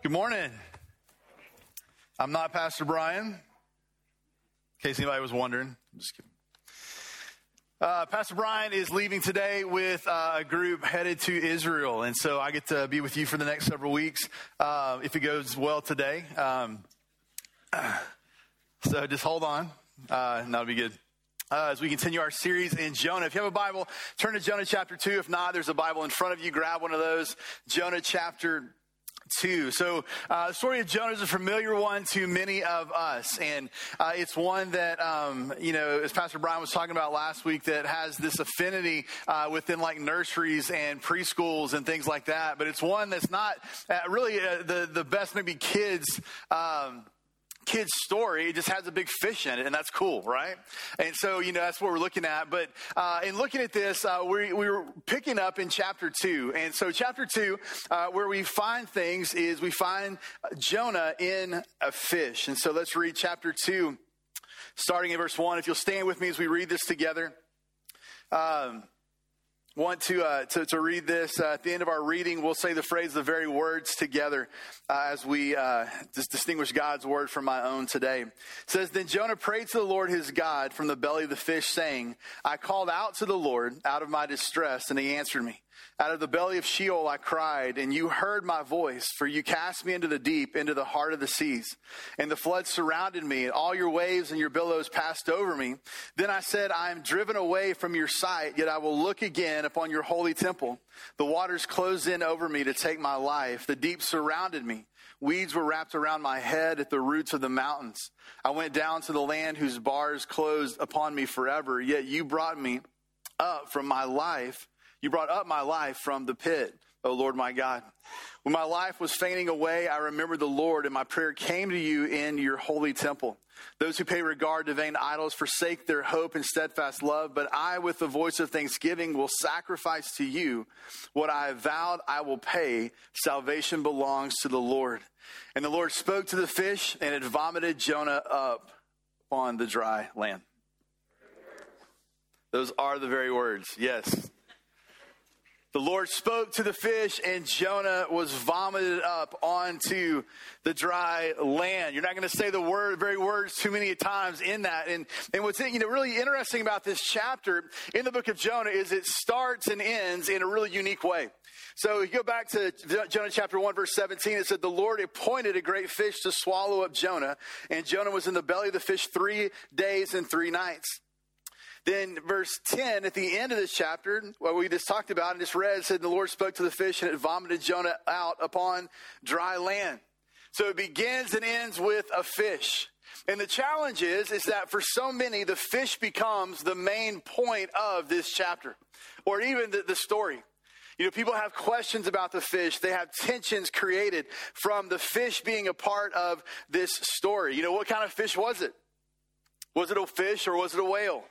Good morning. I'm not Pastor Brian, in case anybody was wondering. I'm just kidding. Uh, Pastor Brian is leaving today with uh, a group headed to Israel, and so I get to be with you for the next several weeks uh, if it goes well today. Um, so just hold on, uh, and that'll be good. Uh, as we continue our series in Jonah. If you have a Bible, turn to Jonah chapter 2. If not, there's a Bible in front of you. Grab one of those. Jonah chapter 2. So, uh, the story of Jonah is a familiar one to many of us. And uh, it's one that, um, you know, as Pastor Brian was talking about last week, that has this affinity uh, within like nurseries and preschools and things like that. But it's one that's not uh, really uh, the, the best, maybe kids. Um, kid's story. It just has a big fish in it, and that's cool, right? And so, you know, that's what we're looking at. But uh, in looking at this, uh, we, we were picking up in chapter two. And so, chapter two, uh, where we find things is we find Jonah in a fish. And so, let's read chapter two, starting in verse one. If you'll stand with me as we read this together. Um, want to, uh, to, to, read this. Uh, at the end of our reading, we'll say the phrase, the very words together uh, as we uh, just distinguish God's word from my own today. It says, Then Jonah prayed to the Lord his God from the belly of the fish, saying, I called out to the Lord out of my distress, and he answered me. Out of the belly of Sheol I cried, and you heard my voice, for you cast me into the deep, into the heart of the seas. And the flood surrounded me, and all your waves and your billows passed over me. Then I said, I am driven away from your sight, yet I will look again upon your holy temple. The waters closed in over me to take my life. The deep surrounded me. Weeds were wrapped around my head at the roots of the mountains. I went down to the land whose bars closed upon me forever, yet you brought me up from my life you brought up my life from the pit, O Lord my God. When my life was fainting away, I remembered the Lord, and my prayer came to you in your holy temple. Those who pay regard to vain idols forsake their hope and steadfast love, but I, with the voice of thanksgiving, will sacrifice to you what I have vowed I will pay. Salvation belongs to the Lord. And the Lord spoke to the fish, and it vomited Jonah up on the dry land. Those are the very words. Yes. The Lord spoke to the fish, and Jonah was vomited up onto the dry land. You're not going to say the word, very words too many times in that. And, and what's you know, really interesting about this chapter in the book of Jonah is it starts and ends in a really unique way. So you go back to Jonah chapter 1, verse 17. It said, The Lord appointed a great fish to swallow up Jonah, and Jonah was in the belly of the fish three days and three nights. Then, verse 10, at the end of this chapter, what we just talked about and just read, said, The Lord spoke to the fish and it vomited Jonah out upon dry land. So it begins and ends with a fish. And the challenge is, is that for so many, the fish becomes the main point of this chapter or even the, the story. You know, people have questions about the fish. They have tensions created from the fish being a part of this story. You know, what kind of fish was it? Was it a fish or was it a whale?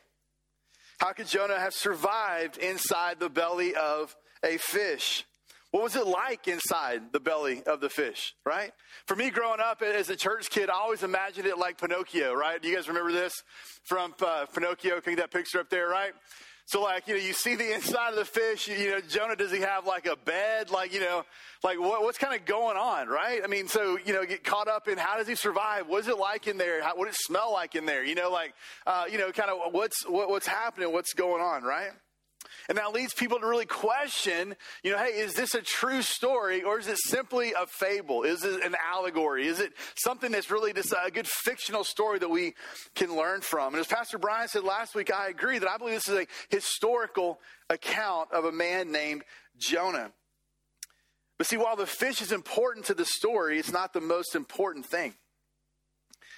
How could Jonah have survived inside the belly of a fish? What was it like inside the belly of the fish, right? For me, growing up as a church kid, I always imagined it like Pinocchio, right? Do you guys remember this from uh, Pinocchio? Can you get that picture up there, right? So like, you know, you see the inside of the fish, you know, Jonah, does he have like a bed? Like, you know, like what, what's kind of going on, right? I mean, so, you know, get caught up in how does he survive? What is it like in there? How, what does it smell like in there? You know, like, uh, you know, kind of what's, what, what's happening? What's going on, right? And that leads people to really question, you know, hey, is this a true story or is it simply a fable? Is it an allegory? Is it something that's really just a good fictional story that we can learn from? And as Pastor Brian said last week, I agree that I believe this is a historical account of a man named Jonah. But see, while the fish is important to the story, it's not the most important thing.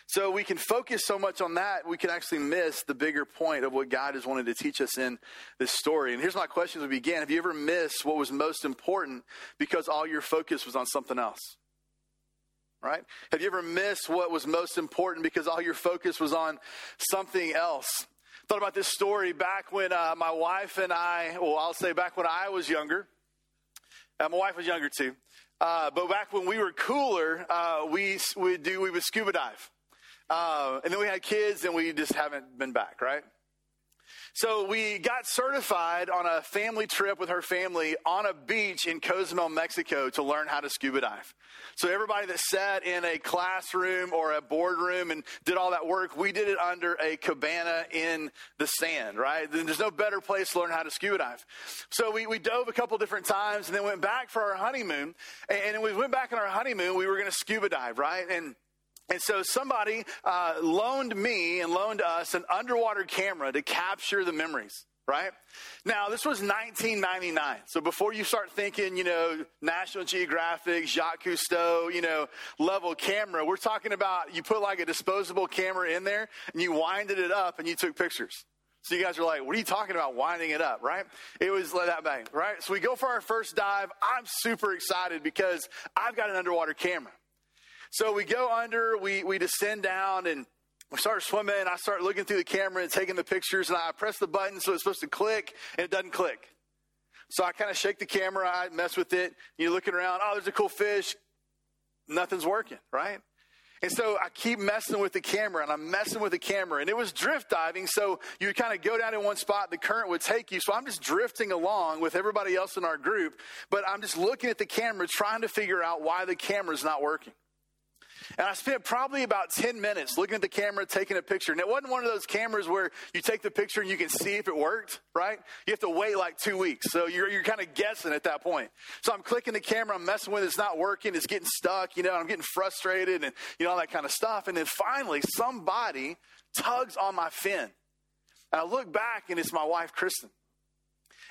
So we can focus so much on that, we can actually miss the bigger point of what God has wanted to teach us in this story. And here's my question as we begin. Have you ever missed what was most important because all your focus was on something else? Right? Have you ever missed what was most important because all your focus was on something else? Thought about this story back when uh, my wife and I, well, I'll say back when I was younger. Uh, my wife was younger too. Uh, but back when we were cooler, uh, we would do we would scuba dive. Uh, and then we had kids and we just haven't been back, right? So we got certified on a family trip with her family on a beach in Cozumel, Mexico to learn how to scuba dive. So everybody that sat in a classroom or a boardroom and did all that work, we did it under a cabana in the sand, right? There's no better place to learn how to scuba dive. So we, we dove a couple different times and then went back for our honeymoon. And, and we went back on our honeymoon, we were going to scuba dive, right? And and so somebody uh, loaned me and loaned us an underwater camera to capture the memories, right? Now, this was 1999. So before you start thinking, you know, National Geographic, Jacques Cousteau, you know, level camera, we're talking about you put like a disposable camera in there and you winded it up and you took pictures. So you guys are like, what are you talking about winding it up, right? It was like that bang, right? So we go for our first dive. I'm super excited because I've got an underwater camera. So we go under, we, we descend down, and we start swimming. I start looking through the camera and taking the pictures, and I press the button so it's supposed to click, and it doesn't click. So I kind of shake the camera, I mess with it. You're looking around, oh, there's a cool fish. Nothing's working, right? And so I keep messing with the camera and I'm messing with the camera. And it was drift diving. So you would kind of go down in one spot, the current would take you. So I'm just drifting along with everybody else in our group. But I'm just looking at the camera, trying to figure out why the camera's not working. And I spent probably about 10 minutes looking at the camera, taking a picture. And it wasn't one of those cameras where you take the picture and you can see if it worked, right? You have to wait like two weeks. So you're, you're kind of guessing at that point. So I'm clicking the camera, I'm messing with it, it's not working, it's getting stuck, you know, I'm getting frustrated and, you know, all that kind of stuff. And then finally, somebody tugs on my fin. And I look back and it's my wife, Kristen.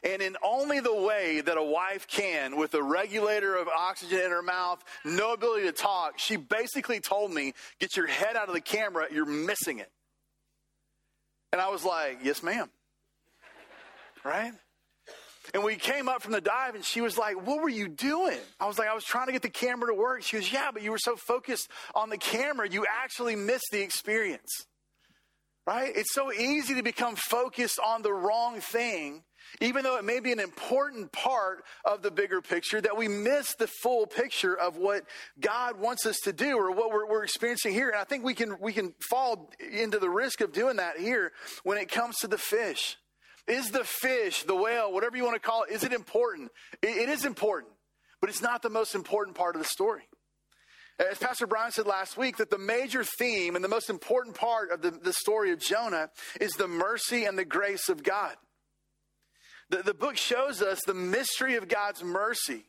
And in only the way that a wife can, with a regulator of oxygen in her mouth, no ability to talk, she basically told me, Get your head out of the camera, you're missing it. And I was like, Yes, ma'am. Right? And we came up from the dive and she was like, What were you doing? I was like, I was trying to get the camera to work. She goes, Yeah, but you were so focused on the camera, you actually missed the experience. Right? It's so easy to become focused on the wrong thing even though it may be an important part of the bigger picture, that we miss the full picture of what God wants us to do or what we're, we're, experiencing here. And I think we can, we can fall into the risk of doing that here when it comes to the fish. Is the fish, the whale, whatever you want to call it, is it important? it, it is important, but it's not the most important part of the story. As Pastor Brian said last week, that the major theme and the most important part of the, the story of Jonah is the mercy and the grace of God. The, the book shows us the mystery of God's mercy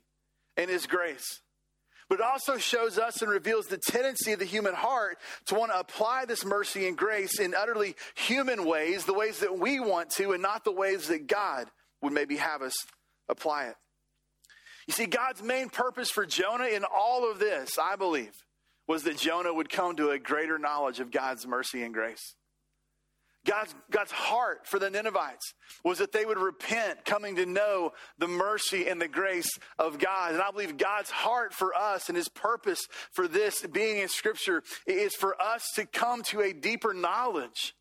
and His grace. But it also shows us and reveals the tendency of the human heart to want to apply this mercy and grace in utterly human ways, the ways that we want to, and not the ways that God would maybe have us apply it. You see, God's main purpose for Jonah in all of this, I believe, was that Jonah would come to a greater knowledge of God's mercy and grace. God's, God's heart for the Ninevites was that they would repent, coming to know the mercy and the grace of God. And I believe God's heart for us and his purpose for this being in Scripture is for us to come to a deeper knowledge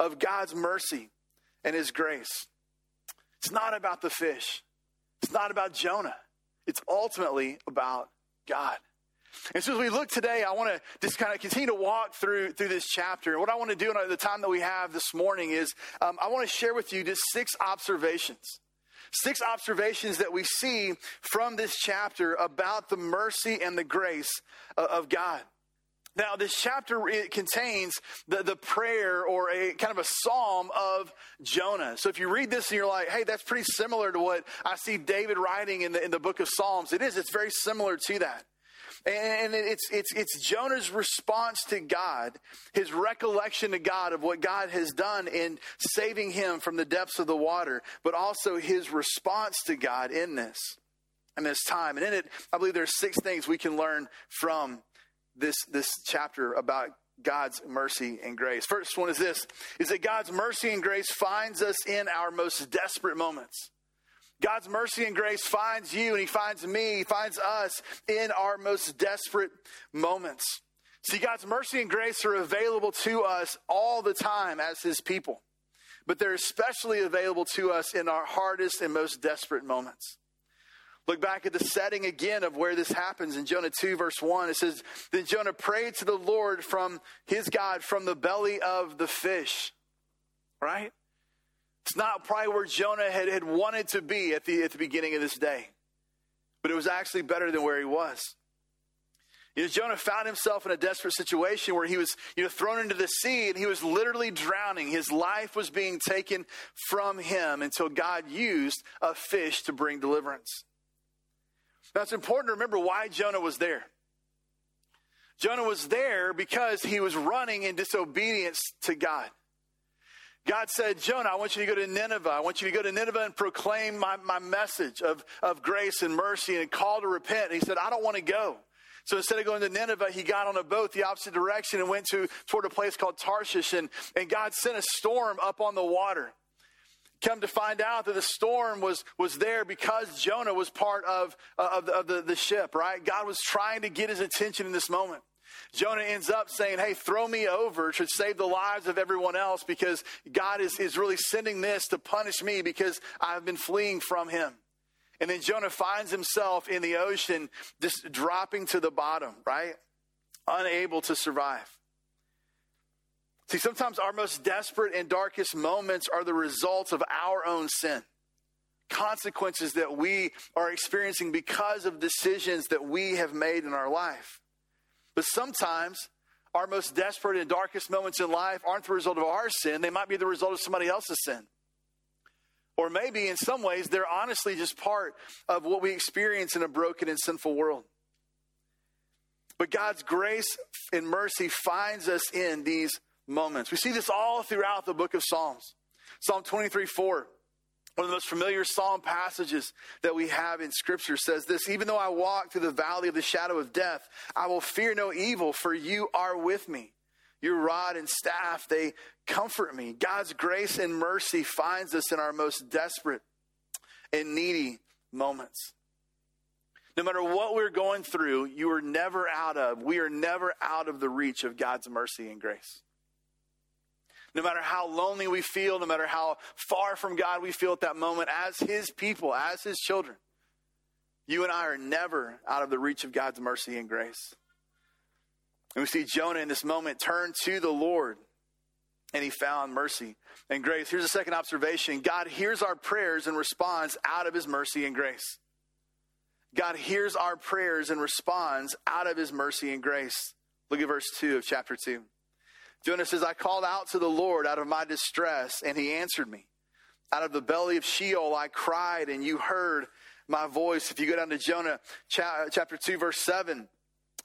of God's mercy and his grace. It's not about the fish, it's not about Jonah, it's ultimately about God. And so as we look today, I want to just kind of continue to walk through through this chapter. And what I want to do in the time that we have this morning is um, I want to share with you just six observations. Six observations that we see from this chapter about the mercy and the grace of God. Now, this chapter it contains the, the prayer or a kind of a psalm of Jonah. So if you read this and you're like, hey, that's pretty similar to what I see David writing in the, in the book of Psalms, it is. It's very similar to that. And it's, it's, it's Jonah's response to God, his recollection to God of what God has done in saving him from the depths of the water, but also his response to God in this, in this time. And in it, I believe there's six things we can learn from this, this chapter about God's mercy and grace. First one is this, is that God's mercy and grace finds us in our most desperate moments. God's mercy and grace finds you and He finds me, He finds us in our most desperate moments. See, God's mercy and grace are available to us all the time as His people, but they're especially available to us in our hardest and most desperate moments. Look back at the setting again of where this happens in Jonah 2, verse 1. It says, Then Jonah prayed to the Lord from his God from the belly of the fish. Right? It's not probably where Jonah had, had wanted to be at the, at the beginning of this day, but it was actually better than where he was. You know, Jonah found himself in a desperate situation where he was you know, thrown into the sea and he was literally drowning. His life was being taken from him until God used a fish to bring deliverance. Now, it's important to remember why Jonah was there. Jonah was there because he was running in disobedience to God. God said, Jonah, I want you to go to Nineveh. I want you to go to Nineveh and proclaim my, my message of, of grace and mercy and call to repent. And he said, I don't want to go. So instead of going to Nineveh, he got on a boat the opposite direction and went to toward a place called Tarshish. And, and God sent a storm up on the water. Come to find out that the storm was, was there because Jonah was part of, uh, of, the, of the, the ship, right? God was trying to get his attention in this moment. Jonah ends up saying, Hey, throw me over to save the lives of everyone else because God is, is really sending this to punish me because I've been fleeing from him. And then Jonah finds himself in the ocean just dropping to the bottom, right? Unable to survive. See, sometimes our most desperate and darkest moments are the results of our own sin. Consequences that we are experiencing because of decisions that we have made in our life. But sometimes our most desperate and darkest moments in life aren't the result of our sin, they might be the result of somebody else's sin. Or maybe in some ways, they're honestly just part of what we experience in a broken and sinful world. But God's grace and mercy finds us in these moments. We see this all throughout the book of Psalms. Psalm 23 4, one of the most familiar psalm passages that we have in Scripture, says this Even though I walk through the valley of the shadow of death, I will fear no evil, for you are with me. Your rod and staff, they comfort me. God's grace and mercy finds us in our most desperate and needy moments. No matter what we're going through, you are never out of, we are never out of the reach of God's mercy and grace. No matter how lonely we feel, no matter how far from God we feel at that moment, as His people, as His children, you and I are never out of the reach of God's mercy and grace. And we see Jonah in this moment turn to the Lord and he found mercy and grace. Here's a second observation God hears our prayers and responds out of his mercy and grace. God hears our prayers and responds out of his mercy and grace. Look at verse 2 of chapter 2. Jonah says, I called out to the Lord out of my distress, and he answered me. Out of the belly of Sheol I cried, and you heard my voice. If you go down to Jonah chapter 2, verse 7,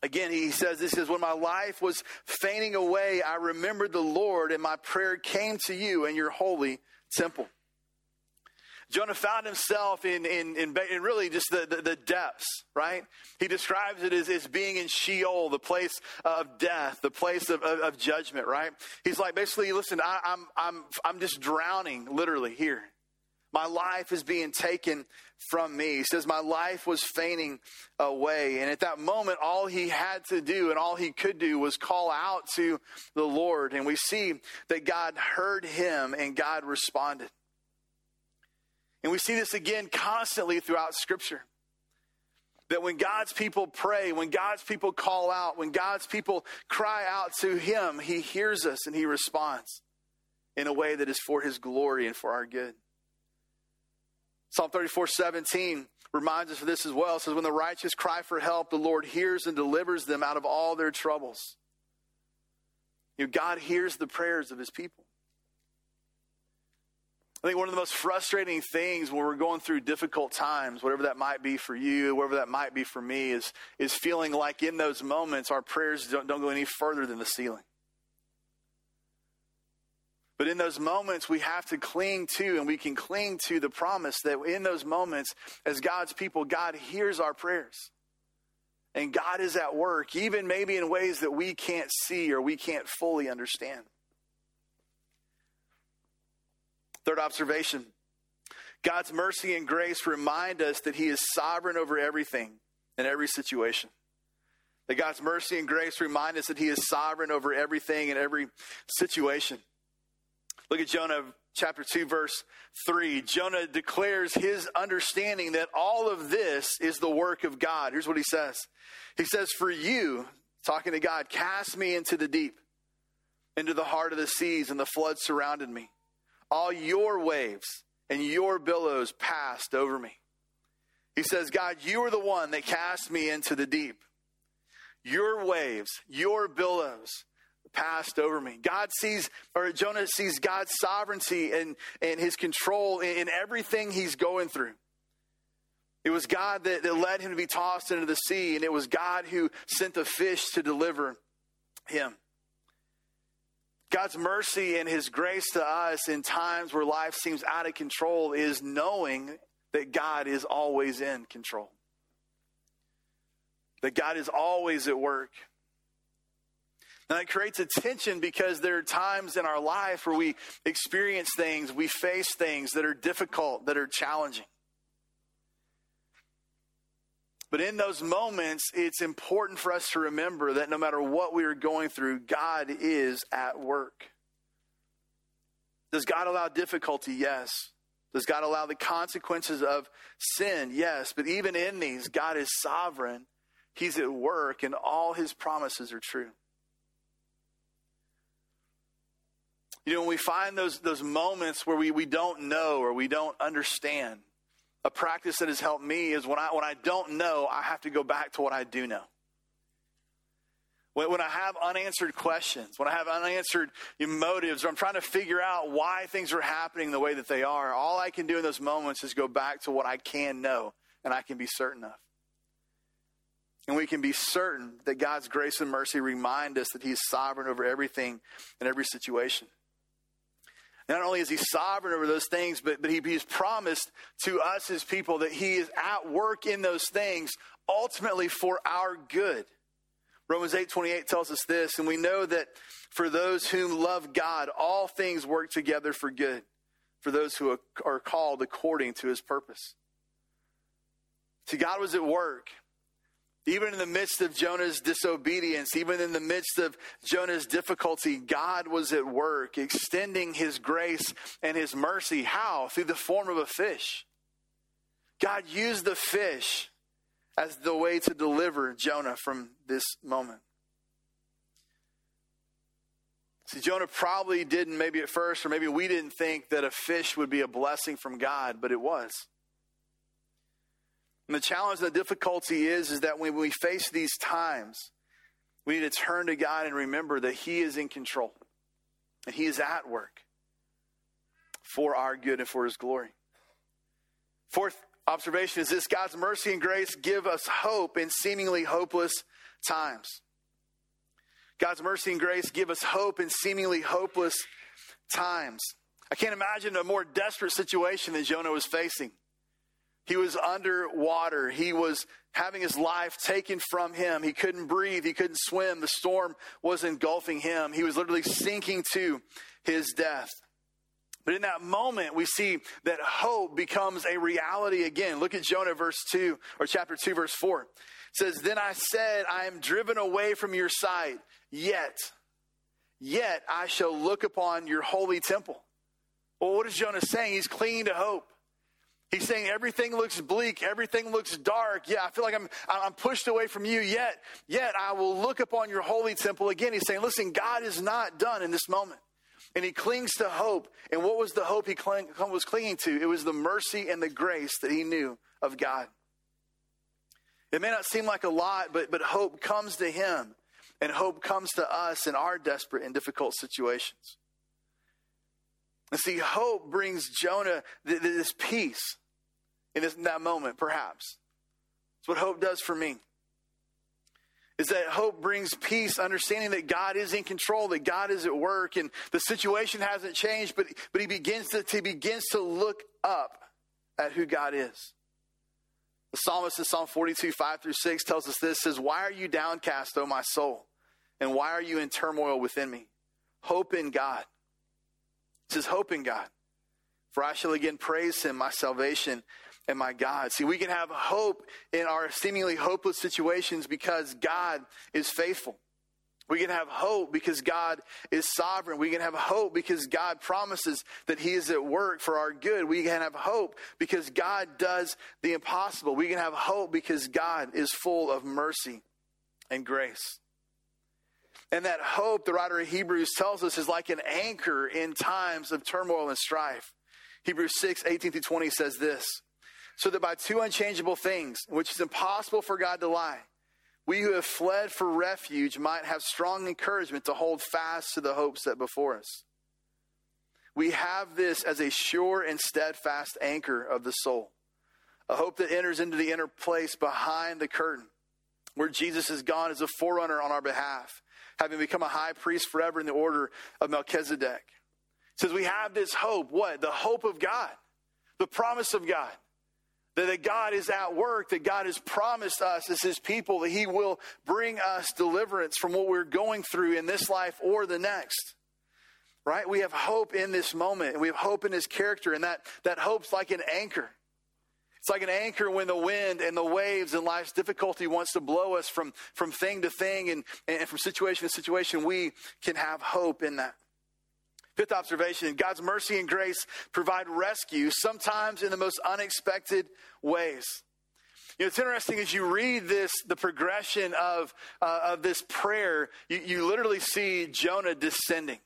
again, he says, This is when my life was fainting away, I remembered the Lord, and my prayer came to you in your holy temple. Jonah found himself in, in, in, in really just the, the, the, depths, right? He describes it as, as being in Sheol, the place of death, the place of, of, of judgment, right? He's like, basically, listen, I, I'm, I'm, I'm just drowning literally here. My life is being taken from me. He says, My life was fainting away. And at that moment, all he had to do and all he could do was call out to the Lord. And we see that God heard him and God responded. And we see this again constantly throughout Scripture. That when God's people pray, when God's people call out, when God's people cry out to Him, He hears us and He responds in a way that is for His glory and for our good. Psalm 34 17 reminds us of this as well. It says, When the righteous cry for help, the Lord hears and delivers them out of all their troubles. You know, God hears the prayers of His people. I think one of the most frustrating things when we're going through difficult times, whatever that might be for you, whatever that might be for me, is, is feeling like in those moments our prayers don't, don't go any further than the ceiling. But in those moments, we have to cling to, and we can cling to the promise that in those moments, as God's people, God hears our prayers. And God is at work, even maybe in ways that we can't see or we can't fully understand. Third observation God's mercy and grace remind us that He is sovereign over everything in every situation. That God's mercy and grace remind us that He is sovereign over everything in every situation. Look at Jonah chapter 2, verse 3. Jonah declares his understanding that all of this is the work of God. Here's what he says He says, For you, talking to God, cast me into the deep, into the heart of the seas, and the flood surrounded me. All your waves and your billows passed over me. He says, God, you are the one that cast me into the deep. Your waves, your billows passed over me. God sees, or Jonah sees God's sovereignty and, and his control in, in everything he's going through. It was God that, that led him to be tossed into the sea, and it was God who sent the fish to deliver him. God's mercy and his grace to us in times where life seems out of control is knowing that God is always in control. That God is always at work. And that creates a tension because there are times in our life where we experience things, we face things that are difficult, that are challenging. But in those moments, it's important for us to remember that no matter what we are going through, God is at work. Does God allow difficulty? Yes. Does God allow the consequences of sin? Yes. But even in these, God is sovereign. He's at work, and all his promises are true. You know, when we find those, those moments where we, we don't know or we don't understand, a practice that has helped me is when I, when I don't know, I have to go back to what I do know. When, when I have unanswered questions, when I have unanswered motives, or I'm trying to figure out why things are happening the way that they are, all I can do in those moments is go back to what I can know and I can be certain of. And we can be certain that God's grace and mercy remind us that He's sovereign over everything and every situation. Not only is he sovereign over those things, but, but he, he's promised to us as people that he is at work in those things ultimately for our good. Romans 8 28 tells us this, and we know that for those whom love God, all things work together for good, for those who are called according to his purpose. See, God was at work even in the midst of Jonah's disobedience, even in the midst of Jonah's difficulty, God was at work, extending his grace and his mercy. How? Through the form of a fish. God used the fish as the way to deliver Jonah from this moment. See, Jonah probably didn't, maybe at first, or maybe we didn't think that a fish would be a blessing from God, but it was. And the challenge, the difficulty is, is that when we face these times, we need to turn to God and remember that He is in control and He is at work for our good and for His glory. Fourth observation is this God's mercy and grace give us hope in seemingly hopeless times. God's mercy and grace give us hope in seemingly hopeless times. I can't imagine a more desperate situation than Jonah was facing. He was underwater. He was having his life taken from him. He couldn't breathe. He couldn't swim. The storm was engulfing him. He was literally sinking to his death. But in that moment, we see that hope becomes a reality again. Look at Jonah, verse 2, or chapter 2, verse 4. It says, Then I said, I am driven away from your sight, yet, yet I shall look upon your holy temple. Well, what is Jonah saying? He's clinging to hope. He's saying everything looks bleak, everything looks dark. Yeah, I feel like I'm I'm pushed away from you. Yet, yet I will look upon your holy temple again. He's saying, listen, God is not done in this moment. And he clings to hope. And what was the hope he cling, was clinging to? It was the mercy and the grace that he knew of God. It may not seem like a lot, but, but hope comes to him. And hope comes to us in our desperate and difficult situations. And see, hope brings Jonah this peace in, this, in that moment, perhaps. It's what hope does for me. Is that hope brings peace, understanding that God is in control, that God is at work, and the situation hasn't changed, but, but he begins to he begins to look up at who God is. The psalmist in Psalm 42, 5 through 6 tells us this says, Why are you downcast, O my soul? And why are you in turmoil within me? Hope in God. It says, Hope in God. For I shall again praise him, my salvation and my God. See, we can have hope in our seemingly hopeless situations because God is faithful. We can have hope because God is sovereign. We can have hope because God promises that He is at work for our good. We can have hope because God does the impossible. We can have hope because God is full of mercy and grace. And that hope, the writer of Hebrews tells us, is like an anchor in times of turmoil and strife. Hebrews 6, 18 through 20 says this So that by two unchangeable things, which is impossible for God to lie, we who have fled for refuge might have strong encouragement to hold fast to the hopes that before us. We have this as a sure and steadfast anchor of the soul, a hope that enters into the inner place behind the curtain, where Jesus has gone as a forerunner on our behalf, having become a high priest forever in the order of Melchizedek. It says we have this hope. What? The hope of God, the promise of God that, God is at work, that God has promised us as His people that He will bring us deliverance from what we're going through in this life or the next. Right? We have hope in this moment, and we have hope in His character, and that, that hope's like an anchor. It's like an anchor when the wind and the waves and life's difficulty wants to blow us from, from thing to thing and, and from situation to situation. We can have hope in that. Fifth observation God's mercy and grace provide rescue, sometimes in the most unexpected ways. You know, it's interesting as you read this, the progression of, uh, of this prayer, you, you literally see Jonah descending.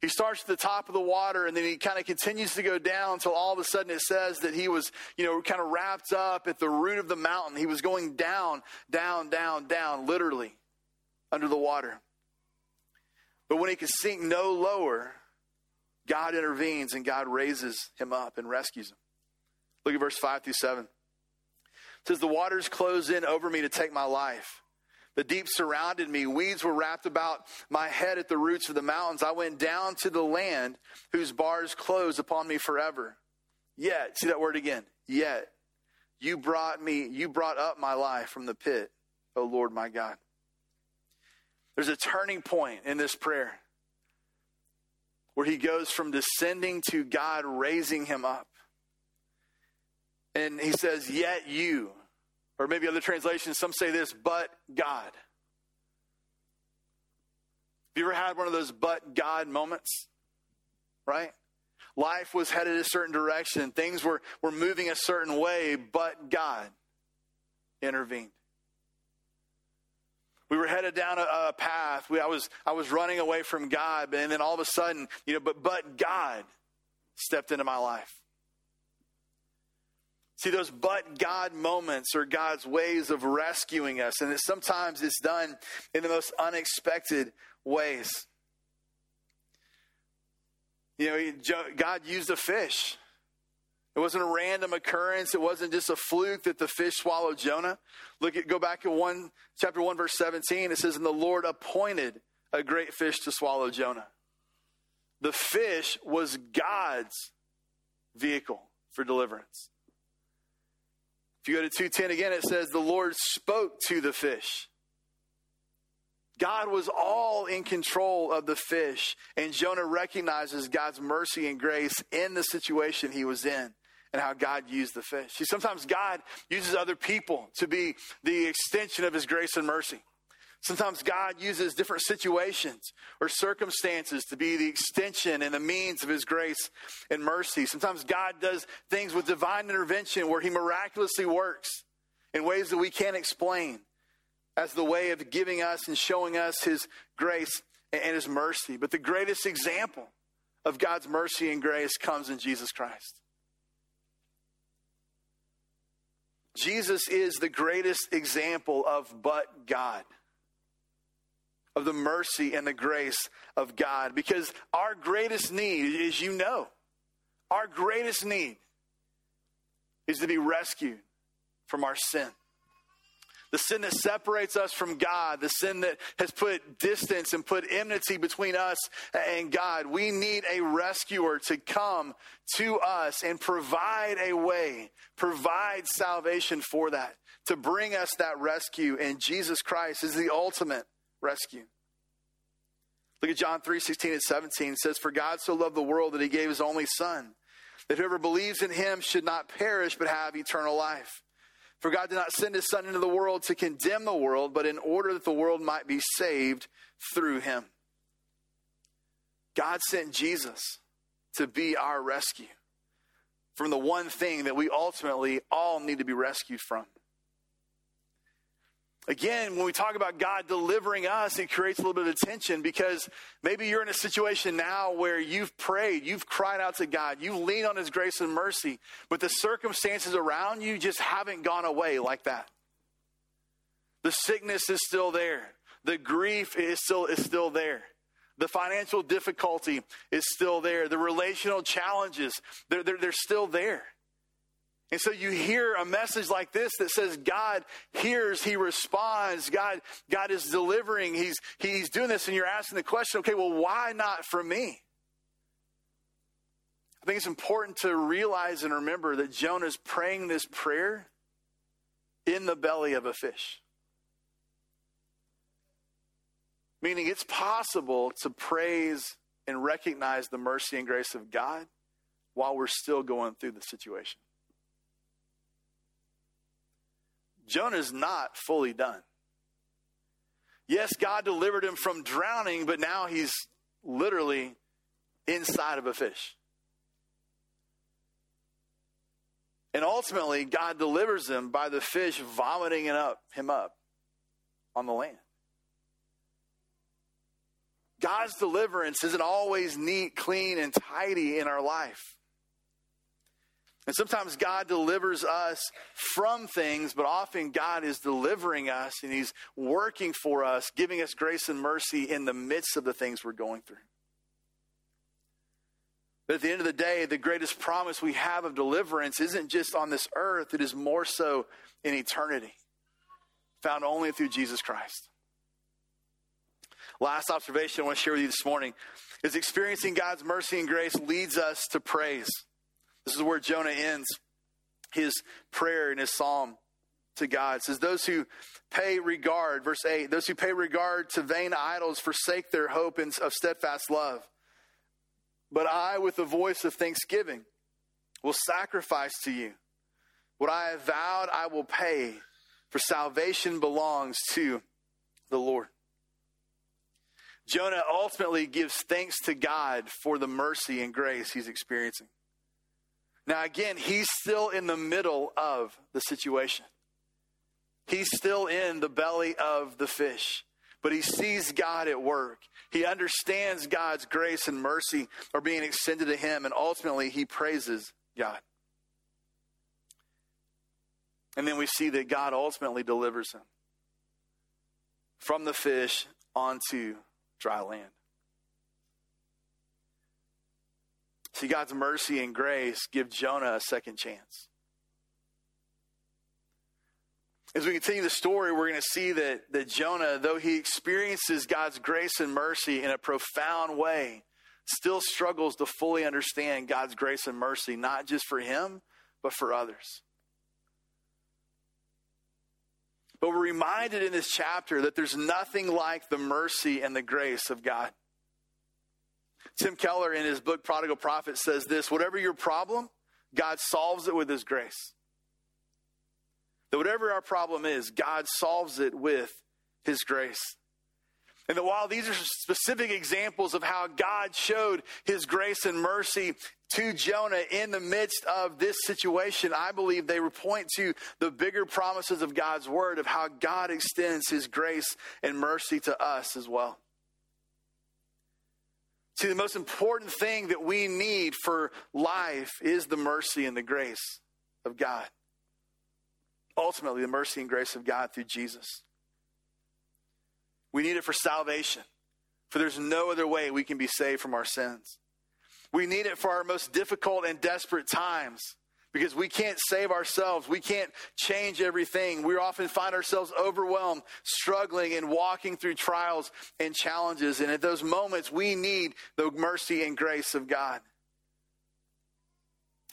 He starts at the top of the water and then he kind of continues to go down until all of a sudden it says that he was, you know, kind of wrapped up at the root of the mountain. He was going down, down, down, down, literally under the water. But when he could sink no lower, God intervenes and God raises him up and rescues him. Look at verse 5 through 7. It says, The waters closed in over me to take my life. The deep surrounded me. Weeds were wrapped about my head at the roots of the mountains. I went down to the land whose bars closed upon me forever. Yet, see that word again. Yet, you brought me, you brought up my life from the pit, O Lord my God. There's a turning point in this prayer where he goes from descending to God raising him up. And he says, Yet you, or maybe other translations, some say this, but God. Have you ever had one of those but God moments? Right? Life was headed a certain direction, things were, were moving a certain way, but God intervened. We were headed down a, a path. We, I, was, I was running away from God, and then all of a sudden, you know, but, but God stepped into my life. See, those but God moments are God's ways of rescuing us, and sometimes it's done in the most unexpected ways. You know, God used a fish it wasn't a random occurrence. It wasn't just a fluke that the fish swallowed Jonah. Look at go back in one chapter one verse seventeen. It says, "And the Lord appointed a great fish to swallow Jonah." The fish was God's vehicle for deliverance. If you go to 210 again, it says, The Lord spoke to the fish. God was all in control of the fish, and Jonah recognizes God's mercy and grace in the situation he was in and how God used the fish. See, sometimes God uses other people to be the extension of his grace and mercy. Sometimes God uses different situations or circumstances to be the extension and the means of his grace and mercy. Sometimes God does things with divine intervention where he miraculously works in ways that we can't explain as the way of giving us and showing us his grace and his mercy. But the greatest example of God's mercy and grace comes in Jesus Christ. Jesus is the greatest example of but God, of the mercy and the grace of God. Because our greatest need, as you know, our greatest need is to be rescued from our sin the sin that separates us from God, the sin that has put distance and put enmity between us and God. We need a rescuer to come to us and provide a way, provide salvation for that, to bring us that rescue. And Jesus Christ is the ultimate rescue. Look at John 3 16 and 17. It says, For God so loved the world that he gave his only Son, that whoever believes in him should not perish but have eternal life. For God did not send his Son into the world to condemn the world, but in order that the world might be saved through him. God sent Jesus to be our rescue from the one thing that we ultimately all need to be rescued from. Again, when we talk about God delivering us, it creates a little bit of tension because maybe you're in a situation now where you've prayed, you've cried out to God, you've leaned on His grace and mercy, but the circumstances around you just haven't gone away like that. The sickness is still there, the grief is still, is still there. The financial difficulty is still there. The relational challenges, they're, they're, they're still there. And so you hear a message like this that says God hears, He responds, God, God is delivering, He's He's doing this, and you're asking the question, okay, well, why not for me? I think it's important to realize and remember that Jonah is praying this prayer in the belly of a fish. Meaning it's possible to praise and recognize the mercy and grace of God while we're still going through the situation. Jonah's not fully done. Yes, God delivered him from drowning, but now he's literally inside of a fish. And ultimately, God delivers him by the fish vomiting it up, him up on the land. God's deliverance isn't always neat, clean, and tidy in our life. And sometimes God delivers us from things, but often God is delivering us and He's working for us, giving us grace and mercy in the midst of the things we're going through. But at the end of the day, the greatest promise we have of deliverance isn't just on this earth, it is more so in eternity, found only through Jesus Christ. Last observation I want to share with you this morning is experiencing God's mercy and grace leads us to praise. This is where Jonah ends his prayer in his psalm to God. It says, Those who pay regard, verse 8, those who pay regard to vain idols forsake their hope of steadfast love. But I, with the voice of thanksgiving, will sacrifice to you. What I have vowed, I will pay, for salvation belongs to the Lord. Jonah ultimately gives thanks to God for the mercy and grace he's experiencing. Now, again, he's still in the middle of the situation. He's still in the belly of the fish, but he sees God at work. He understands God's grace and mercy are being extended to him, and ultimately he praises God. And then we see that God ultimately delivers him from the fish onto dry land. See, God's mercy and grace give Jonah a second chance. As we continue the story, we're going to see that, that Jonah, though he experiences God's grace and mercy in a profound way, still struggles to fully understand God's grace and mercy, not just for him, but for others. But we're reminded in this chapter that there's nothing like the mercy and the grace of God. Tim Keller, in his book Prodigal Prophet, says this whatever your problem, God solves it with his grace. That whatever our problem is, God solves it with his grace. And that while these are specific examples of how God showed his grace and mercy to Jonah in the midst of this situation, I believe they point to the bigger promises of God's word of how God extends his grace and mercy to us as well. See, the most important thing that we need for life is the mercy and the grace of God. Ultimately, the mercy and grace of God through Jesus. We need it for salvation, for there's no other way we can be saved from our sins. We need it for our most difficult and desperate times because we can't save ourselves. We can't change everything. We often find ourselves overwhelmed, struggling, and walking through trials and challenges. And at those moments, we need the mercy and grace of God.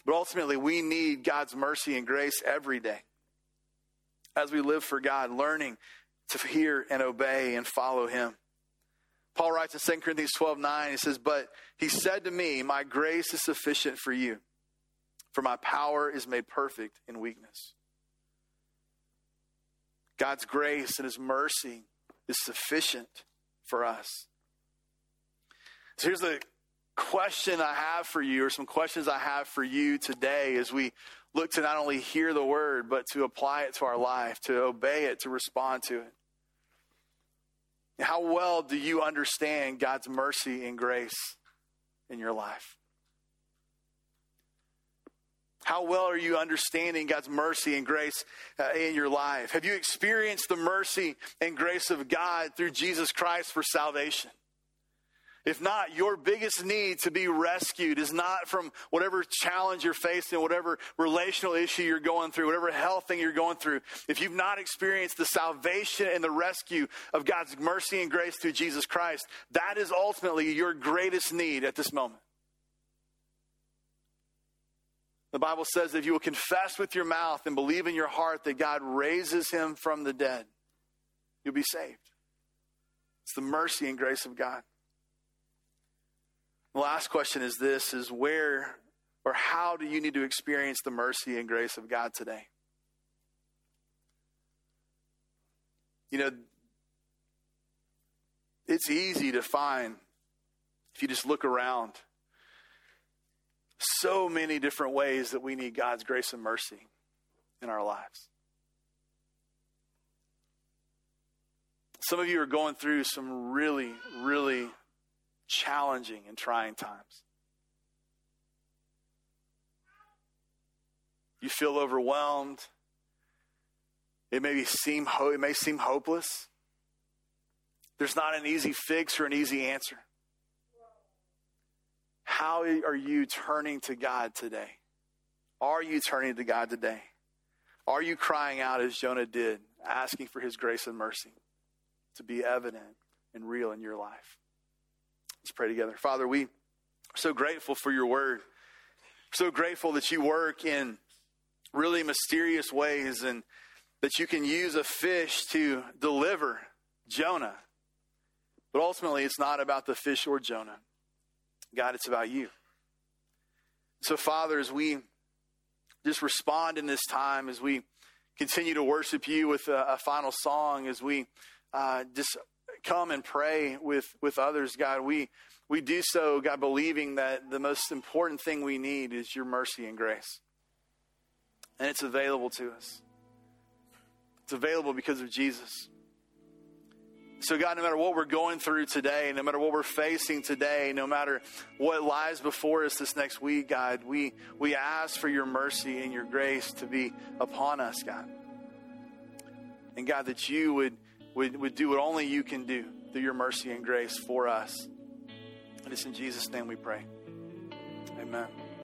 But ultimately, we need God's mercy and grace every day as we live for God, learning to hear and obey and follow Him. Paul writes in 2 Corinthians 12 9, he says, But he said to me, My grace is sufficient for you for my power is made perfect in weakness. God's grace and his mercy is sufficient for us. So here's the question I have for you, or some questions I have for you today as we look to not only hear the word, but to apply it to our life, to obey it, to respond to it. How well do you understand God's mercy and grace in your life? How well are you understanding God's mercy and grace uh, in your life? Have you experienced the mercy and grace of God through Jesus Christ for salvation? If not, your biggest need to be rescued is not from whatever challenge you're facing, whatever relational issue you're going through, whatever health thing you're going through. If you've not experienced the salvation and the rescue of God's mercy and grace through Jesus Christ, that is ultimately your greatest need at this moment. The Bible says that if you will confess with your mouth and believe in your heart that God raises him from the dead, you'll be saved. It's the mercy and grace of God. The last question is this is where or how do you need to experience the mercy and grace of God today? You know, it's easy to find if you just look around so many different ways that we need God's grace and mercy in our lives. Some of you are going through some really, really challenging and trying times. You feel overwhelmed. It may seem it may seem hopeless. There's not an easy fix or an easy answer. How are you turning to God today? Are you turning to God today? Are you crying out as Jonah did, asking for his grace and mercy to be evident and real in your life? Let's pray together. Father, we are so grateful for your word. We're so grateful that you work in really mysterious ways and that you can use a fish to deliver Jonah. But ultimately, it's not about the fish or Jonah. God, it's about you. So, Father, as we just respond in this time, as we continue to worship you with a, a final song, as we uh, just come and pray with, with others, God, we, we do so, God, believing that the most important thing we need is your mercy and grace. And it's available to us. It's available because of Jesus. So, God, no matter what we're going through today, no matter what we're facing today, no matter what lies before us this next week, God, we, we ask for your mercy and your grace to be upon us, God. And God, that you would, would, would do what only you can do through your mercy and grace for us. And it's in Jesus' name we pray. Amen.